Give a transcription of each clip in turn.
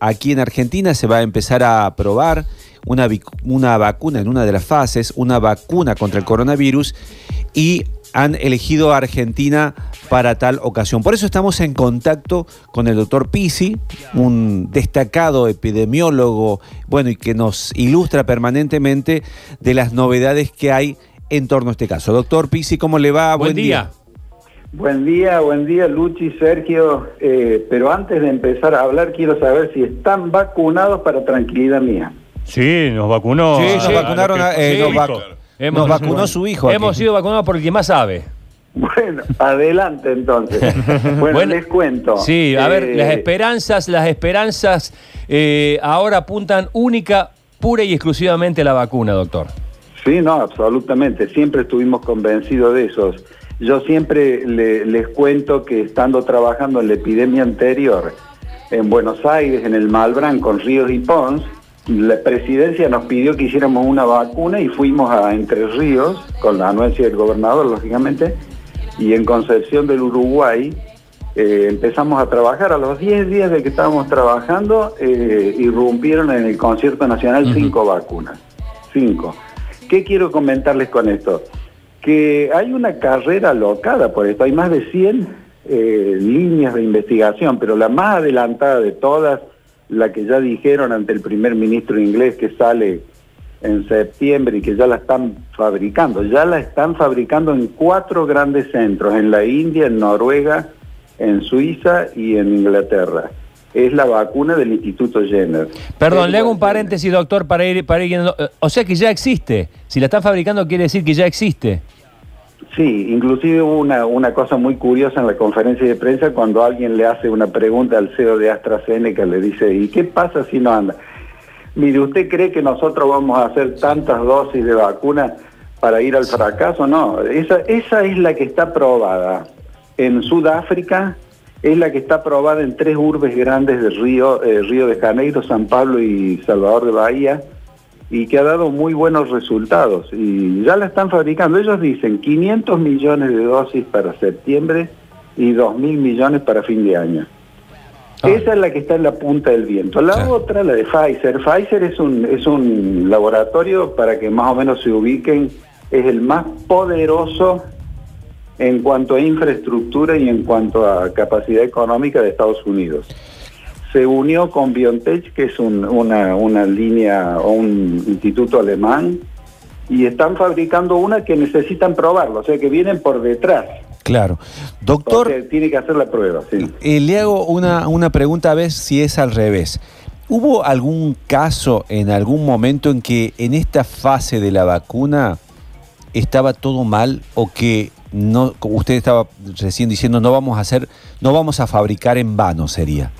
aquí en Argentina se va a empezar a probar una, una vacuna en una de las fases, una vacuna contra el coronavirus y han elegido a Argentina para tal ocasión. Por eso estamos en contacto con el doctor Pisi, un destacado epidemiólogo, bueno, y que nos ilustra permanentemente de las novedades que hay en torno a este caso. Doctor Pisi, ¿cómo le va? Buen, día. Buen día, buen día Luchi, Sergio. Eh, pero antes de empezar a hablar, quiero saber si están vacunados para tranquilidad mía. Sí, nos vacunó. Sí, nos vacunaron. Eh, nos, vacunó su hijo. Hemos sido vacunados por el que más sabe. Bueno, adelante entonces. Bueno, les cuento. Sí, a ver, las eh, esperanzas, las esperanzas ahora apuntan única, pura y exclusivamente a la vacuna, doctor. Sí, no, absolutamente. Siempre estuvimos convencidos de eso. Yo siempre les cuento que estando trabajando en la epidemia anterior en Buenos Aires, en el Malbrán, con Ríos y Pons, la presidencia nos pidió que hiciéramos una vacuna y fuimos a Entre Ríos, con la anuencia del gobernador, lógicamente, y en Concepción del Uruguay eh, empezamos a trabajar. A los 10 días de que estábamos trabajando, eh, irrumpieron en el concierto nacional cinco vacunas. Cinco. ¿Qué quiero comentarles con esto? Que hay una carrera locada por esto, hay más de 100 eh, líneas de investigación, pero la más adelantada de todas, la que ya dijeron ante el primer ministro inglés que sale en septiembre y que ya la están fabricando, ya la están fabricando en cuatro grandes centros, en la India, en Noruega, en Suiza y en Inglaterra es la vacuna del Instituto Jenner. Perdón, le hago un paréntesis, doctor, para ir, para ir... O sea que ya existe. Si la están fabricando quiere decir que ya existe. Sí, inclusive hubo una, una cosa muy curiosa en la conferencia de prensa cuando alguien le hace una pregunta al CEO de AstraZeneca, le dice, ¿y qué pasa si no anda? Mire, ¿usted cree que nosotros vamos a hacer tantas dosis de vacuna para ir al fracaso? No, esa, esa es la que está probada en Sudáfrica, es la que está aprobada en tres urbes grandes de Río, eh, Río de Janeiro, San Pablo y Salvador de Bahía, y que ha dado muy buenos resultados. Y ya la están fabricando. Ellos dicen 500 millones de dosis para septiembre y 2 mil millones para fin de año. Ah. Esa es la que está en la punta del viento. La otra, la de Pfizer. Pfizer es un, es un laboratorio, para que más o menos se ubiquen, es el más poderoso en cuanto a infraestructura y en cuanto a capacidad económica de Estados Unidos. Se unió con BioNTech, que es una, una línea o un instituto alemán, y están fabricando una que necesitan probarlo, o sea que vienen por detrás. Claro. Doctor... tiene que hacer la prueba, sí. Eh, le hago una, una pregunta a ver si es al revés. ¿Hubo algún caso en algún momento en que en esta fase de la vacuna estaba todo mal o que no, usted estaba recién diciendo, no vamos a hacer, no vamos a fabricar en vano, sería.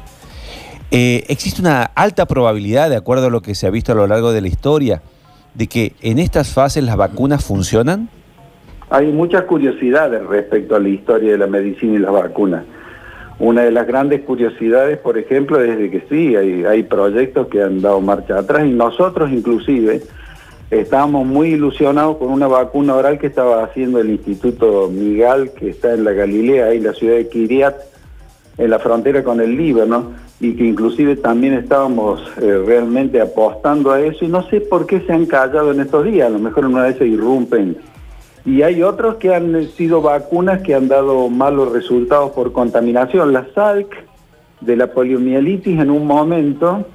Eh, existe una alta probabilidad, de acuerdo a lo que se ha visto a lo largo de la historia, de que en estas fases las vacunas funcionan. Hay muchas curiosidades respecto a la historia de la medicina y las vacunas. Una de las grandes curiosidades, por ejemplo, es de que sí, hay, hay proyectos que han dado marcha atrás y nosotros inclusive Estábamos muy ilusionados con una vacuna oral que estaba haciendo el Instituto Miguel, que está en la Galilea, ahí en la ciudad de Kiriat, en la frontera con el Líbano, y que inclusive también estábamos eh, realmente apostando a eso, y no sé por qué se han callado en estos días, a lo mejor una vez se irrumpen. Y hay otros que han sido vacunas que han dado malos resultados por contaminación. La SALC de la poliomielitis en un momento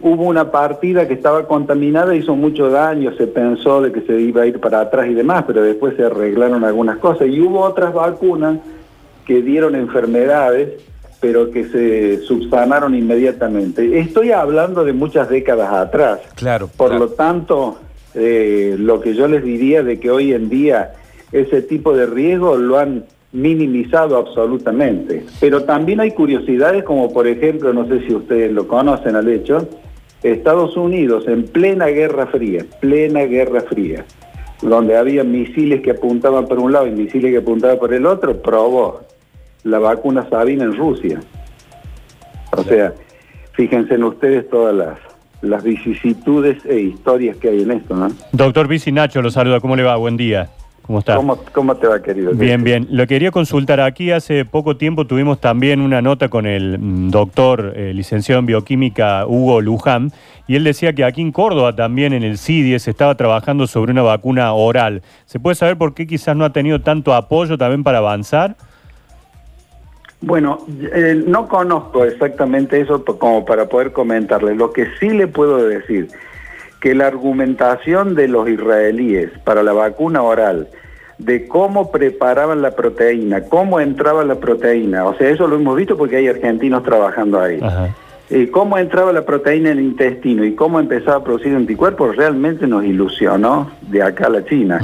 hubo una partida que estaba contaminada, hizo mucho daño, se pensó de que se iba a ir para atrás y demás, pero después se arreglaron algunas cosas. Y hubo otras vacunas que dieron enfermedades, pero que se subsanaron inmediatamente. Estoy hablando de muchas décadas atrás. Claro. Por lo tanto, eh, lo que yo les diría de que hoy en día ese tipo de riesgo lo han minimizado absolutamente. Pero también hay curiosidades como por ejemplo, no sé si ustedes lo conocen al hecho, Estados Unidos en plena Guerra Fría, plena Guerra Fría, donde había misiles que apuntaban por un lado y misiles que apuntaban por el otro, probó la vacuna Sabina en Rusia. O sea, fíjense en ustedes todas las, las vicisitudes e historias que hay en esto, ¿no? Doctor Nacho lo saluda, ¿cómo le va? Buen día. ¿Cómo está? ¿Cómo, cómo te va, querido? Bien, bien. Lo quería consultar. Aquí hace poco tiempo tuvimos también una nota con el mm, doctor eh, licenciado en bioquímica Hugo Luján y él decía que aquí en Córdoba también en el CIDIE se estaba trabajando sobre una vacuna oral. ¿Se puede saber por qué quizás no ha tenido tanto apoyo también para avanzar? Bueno, eh, no conozco exactamente eso como para poder comentarle. Lo que sí le puedo decir, que la argumentación de los israelíes para la vacuna oral, de cómo preparaban la proteína, cómo entraba la proteína, o sea, eso lo hemos visto porque hay argentinos trabajando ahí. Eh, cómo entraba la proteína en el intestino y cómo empezaba a producir anticuerpos realmente nos ilusionó de acá a la China.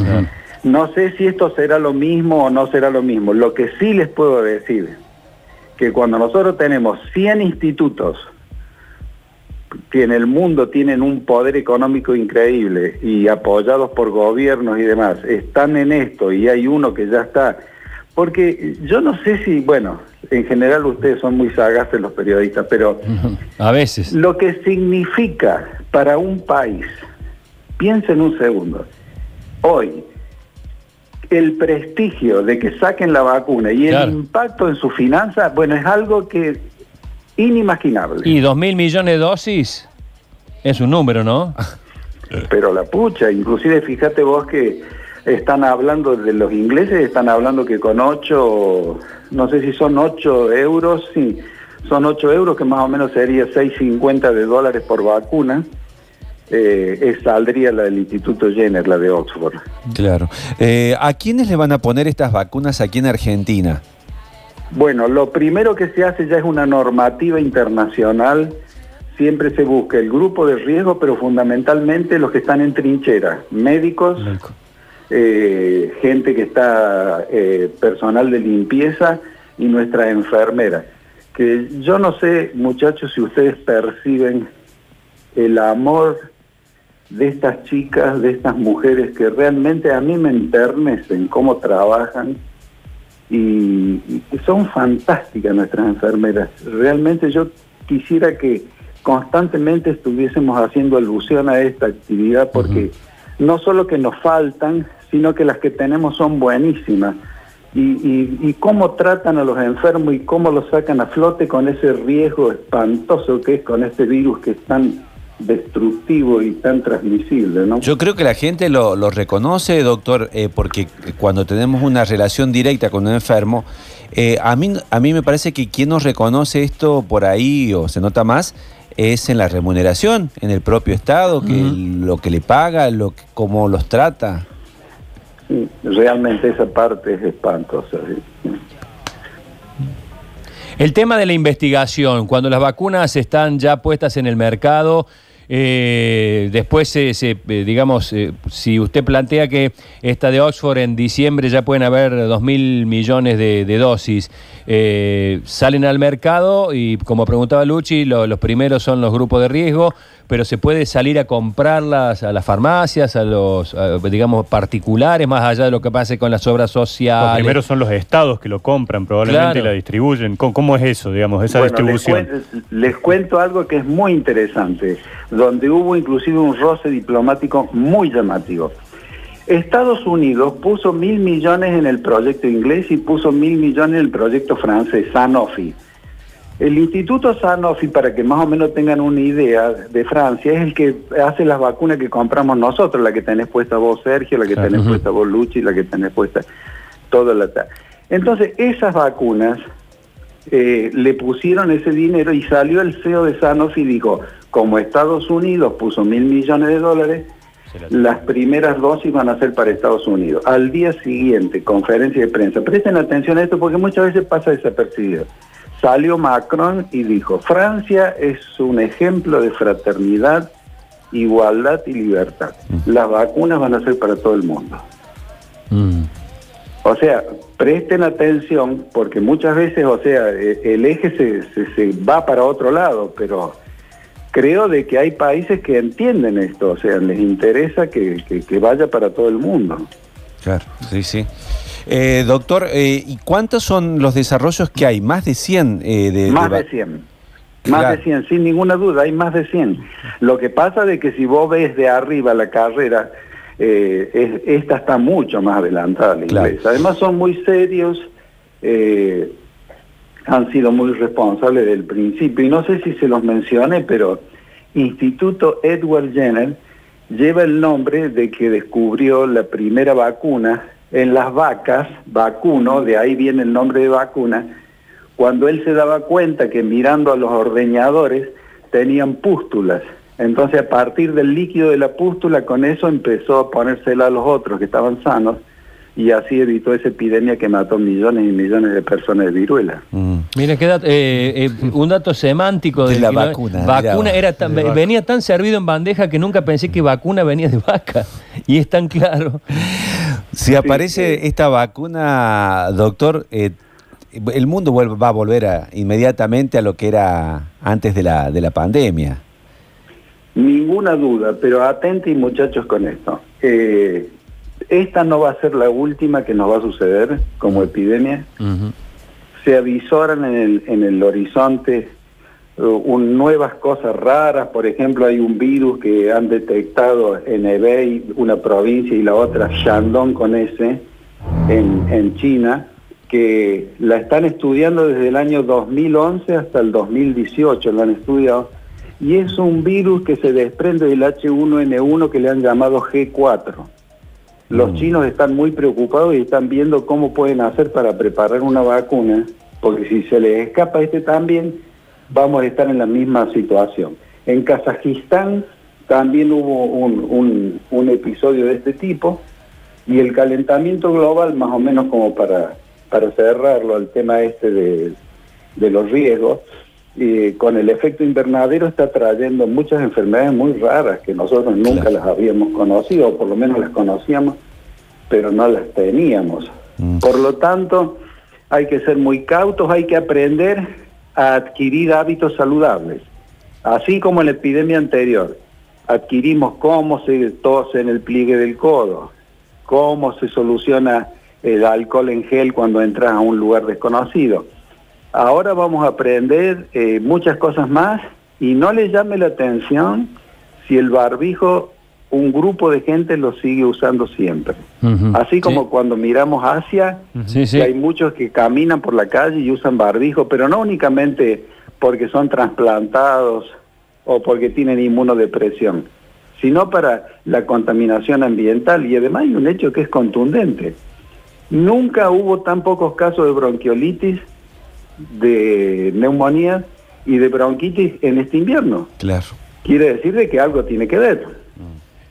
No sé si esto será lo mismo o no será lo mismo. Lo que sí les puedo decir, que cuando nosotros tenemos 100 institutos que en el mundo tienen un poder económico increíble y apoyados por gobiernos y demás, están en esto y hay uno que ya está. Porque yo no sé si, bueno, en general ustedes son muy sagaces los periodistas, pero A veces. lo que significa para un país, piensen un segundo, hoy el prestigio de que saquen la vacuna y Claro. el impacto en sus finanzas, bueno, es algo que inimaginable. Y dos mil millones de dosis es un número, ¿no? Pero la pucha, inclusive fíjate vos que están hablando de los ingleses, están hablando que con 8, no sé si son 8 euros, sí, son 8 euros que más o menos sería 6,50 de dólares por vacuna, eh, saldría la del Instituto Jenner, la de Oxford. Claro. Eh, ¿A quiénes le van a poner estas vacunas aquí en Argentina? Bueno, lo primero que se hace ya es una normativa internacional. Siempre se busca el grupo de riesgo, pero fundamentalmente los que están en trinchera, médicos, eh, gente que está, eh, personal de limpieza y nuestras enfermeras. Que yo no sé, muchachos, si ustedes perciben el amor de estas chicas, de estas mujeres que realmente a mí me enternecen cómo trabajan y, son fantásticas nuestras enfermeras. Realmente yo quisiera que constantemente estuviésemos haciendo alusión a esta actividad porque no solo que nos faltan, sino que las que tenemos son buenísimas. Y, y, y cómo tratan a los enfermos y cómo los sacan a flote con ese riesgo espantoso que es con este virus que es tan destructivo y tan transmisible, ¿no? Yo creo que la gente lo, lo reconoce, doctor, eh, porque cuando tenemos una relación directa con un enfermo, eh, a, mí, a mí me parece que quien nos reconoce esto por ahí o se nota más es en la remuneración, en el propio Estado, que lo que le paga, lo que, cómo los trata. Sí, realmente esa parte es espantosa. sí. El tema de la investigación, cuando las vacunas están ya puestas en el mercado, eh, después, se, se, eh, digamos, eh, si usted plantea que esta de Oxford en diciembre ya pueden haber 2 mil millones de, de dosis, eh, salen al mercado y como preguntaba Luchi, lo- los primeros son los grupos de riesgo, pero se puede salir a comprarlas a las farmacias, a los, a, digamos, particulares, más allá de lo que pase con las obras sociales. Los primeros son los estados que lo compran probablemente Claro. y la distribuyen. ¿Cómo, cómo es eso, digamos, esa Bueno, les, distribución? cuen- les cuento algo que es muy interesante, donde hubo inclusive un roce diplomático muy llamativo. Estados Unidos puso mil millones en el proyecto inglés y puso mil millones en el proyecto francés, Sanofi. El Instituto Sanofi, para que más o menos tengan una idea de Francia, es el que hace las vacunas que compramos nosotros, la que tenés puesta vos, Sergio, la que tenés puesta vos, Luchi, la que tenés puesta toda la... Entonces, esas vacunas eh, le pusieron ese dinero y salió el CEO de Sanofi y dijo, como Estados Unidos puso mil millones de dólares, las primeras dosis van a ser para Estados Unidos. Al día siguiente, conferencia de prensa. Presten atención a esto porque muchas veces pasa desapercibido. Salió Macron y dijo, Francia es un ejemplo de fraternidad, igualdad y libertad. Las vacunas van a ser para todo el mundo. Mm. O sea, presten atención porque muchas veces, o sea, e- el eje se, se- se va para otro lado, pero creo de que hay países que entienden esto, o sea, les interesa que, que- que vaya para todo el mundo. Claro, sí, sí. Eh, doctor, eh, ¿y cuántos son los desarrollos que hay? Más de 100 eh, de, Más de de 100. Más de 100, sin ninguna duda, hay más de 100. Lo que pasa de que si vos ves de arriba la carrera, eh, es- esta está mucho más adelantada la Claro. inglesa. Además son muy serios, eh, han sido muy responsables del principio. Y no sé si se los mencioné, pero Instituto Edward Jenner lleva el nombre de que descubrió la primera vacuna en las vacas, vacuno, de ahí viene el nombre de vacuna, cuando él se daba cuenta que mirando a los ordeñadores tenían pústulas. Entonces a partir del líquido de la pústula, con eso empezó a ponérsela a los otros que estaban sanos y así evitó esa epidemia que mató millones y millones de personas de viruela. Mm. Mira, qué dato- eh, eh, un dato semántico De la que no- vacuna, Vacuna era tan- De vaca. venía tan servido en bandeja que nunca pensé que vacuna venía de vaca. Y es tan claro. Si aparece eh. esta vacuna, doctor, eh, el mundo vuelve- va a volver a- inmediatamente a lo que era antes de la, de la pandemia. Ninguna duda, pero atenten muchachos con esto. Eh, esta no va a ser la última que nos va a suceder como epidemia. Se avisoran en el, en el horizonte uh, un- nuevas cosas raras. Por ejemplo, hay un virus que han detectado en Hebei, una provincia, y la otra, Shandong con S, en, en China, que la están estudiando desde el año 2011 hasta el 2018, lo han estudiado. Y es un virus que se desprende del H1N1 que le han llamado G4. Los Mm. chinos están muy preocupados y están viendo cómo pueden hacer para preparar una vacuna, porque si se les escapa este también, vamos a estar en la misma situación. En Kazajistán también hubo un, un- un episodio de este tipo y el calentamiento global, más o menos como para, para cerrarlo al tema este de, de los riesgos, eh, con el efecto invernadero está trayendo muchas enfermedades muy raras que nosotros nunca Claro. las habíamos conocido, o por lo menos las conocíamos, pero no las teníamos. Mm. Por lo tanto, hay que ser muy cautos, hay que aprender a adquirir hábitos saludables. Así como en la epidemia anterior, adquirimos cómo se tose en el pliegue del codo, cómo se soluciona el alcohol en gel cuando entras a un lugar desconocido. Ahora vamos a aprender eh, muchas cosas más y no le llame la atención si el barbijo un grupo de gente lo sigue usando siempre. Así como Sí. cuando miramos hacia, Sí, hay muchos que caminan por la calle y usan barbijo, pero no únicamente porque son trasplantados o porque tienen inmunodepresión, sino para la contaminación ambiental. Y además hay un hecho que es contundente. Nunca hubo tan pocos casos de bronquiolitis, de neumonía y de bronquitis en este invierno. Claro. Quiere decir de que algo tiene que ver.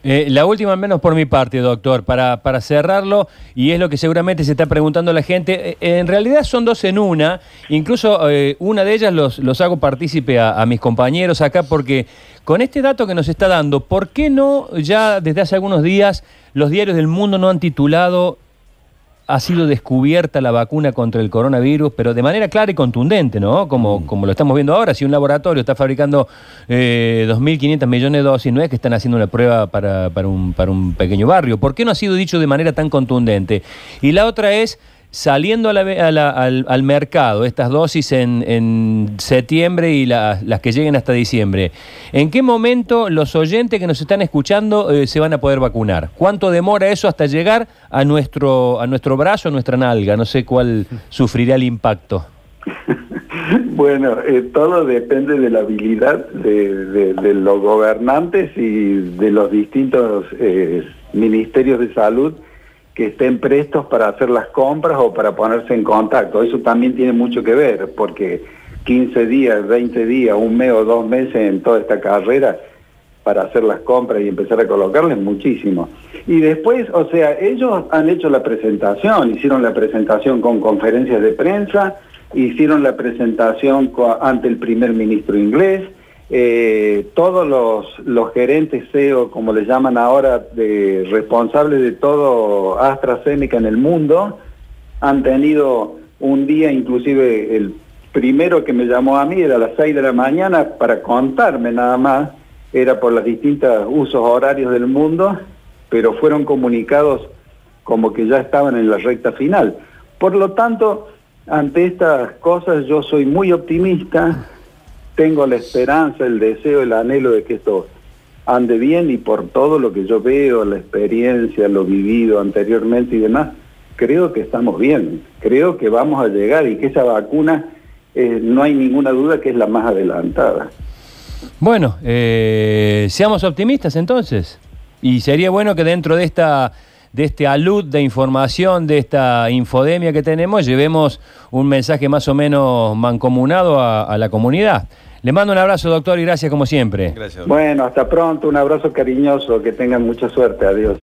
Eh, la última, al menos por mi parte, doctor, para, para cerrarlo, y es lo que seguramente se está preguntando la gente. eh, en realidad son dos en una, incluso eh, una de ellas los, los hago partícipe a, a mis compañeros acá, porque con este dato que nos está dando, ¿por qué no ya desde hace algunos días los diarios del mundo no han titulado ha sido descubierta la vacuna contra el coronavirus, pero de manera clara y contundente, ¿no? Como, como lo estamos viendo ahora, si un laboratorio está fabricando eh, 2.500 millones de dosis, no es que están haciendo una prueba para, para, un, para un pequeño barrio. ¿Por qué no ha sido dicho de manera tan contundente? Y la otra es, saliendo a la a la- al, al mercado, estas dosis en, en septiembre y las- las que lleguen hasta diciembre, ¿en qué momento los oyentes que nos están escuchando eh, se van a poder vacunar? ¿Cuánto demora eso hasta llegar a nuestro, a nuestro brazo, a nuestra nalga? No sé cuál sufrirá el impacto. Bueno, eh, todo depende de la habilidad de, de- de los gobernantes y de los distintos eh, ministerios de salud que estén prestos para hacer las compras o para ponerse en contacto. Eso también tiene mucho que ver, porque 15 días, 20 días, un mes o dos meses en toda esta carrera para hacer las compras y empezar a colocarles muchísimo. Y después, o sea, ellos han hecho la presentación, hicieron la presentación con conferencias de prensa, hicieron la presentación ante el primer ministro inglés, eh, todos los, gerentes CEO, como le llaman ahora, de responsables de todo AstraZeneca en el mundo, han tenido un día, inclusive el primero que me llamó a mí era a las 6 de la mañana para contarme nada más, era por los distintos usos horarios del mundo, pero fueron comunicados como que ya estaban en la recta final. Por lo tanto, ante estas cosas yo soy muy optimista, tengo la esperanza, el deseo, el anhelo de que esto ande bien y por todo lo que yo veo, la experiencia, lo vivido anteriormente y demás, creo que estamos bien, creo que vamos a llegar y que esa vacuna eh, no hay ninguna duda que es la más adelantada. Bueno, eh, seamos optimistas entonces. Y sería bueno que dentro de esta de este alud de información, de esta infodemia que tenemos, llevemos un mensaje más o menos mancomunado a, a la comunidad. Le mando un abrazo, doctor, y gracias como siempre. Gracias. Bueno, hasta pronto, un abrazo cariñoso, que tengan mucha suerte, adiós.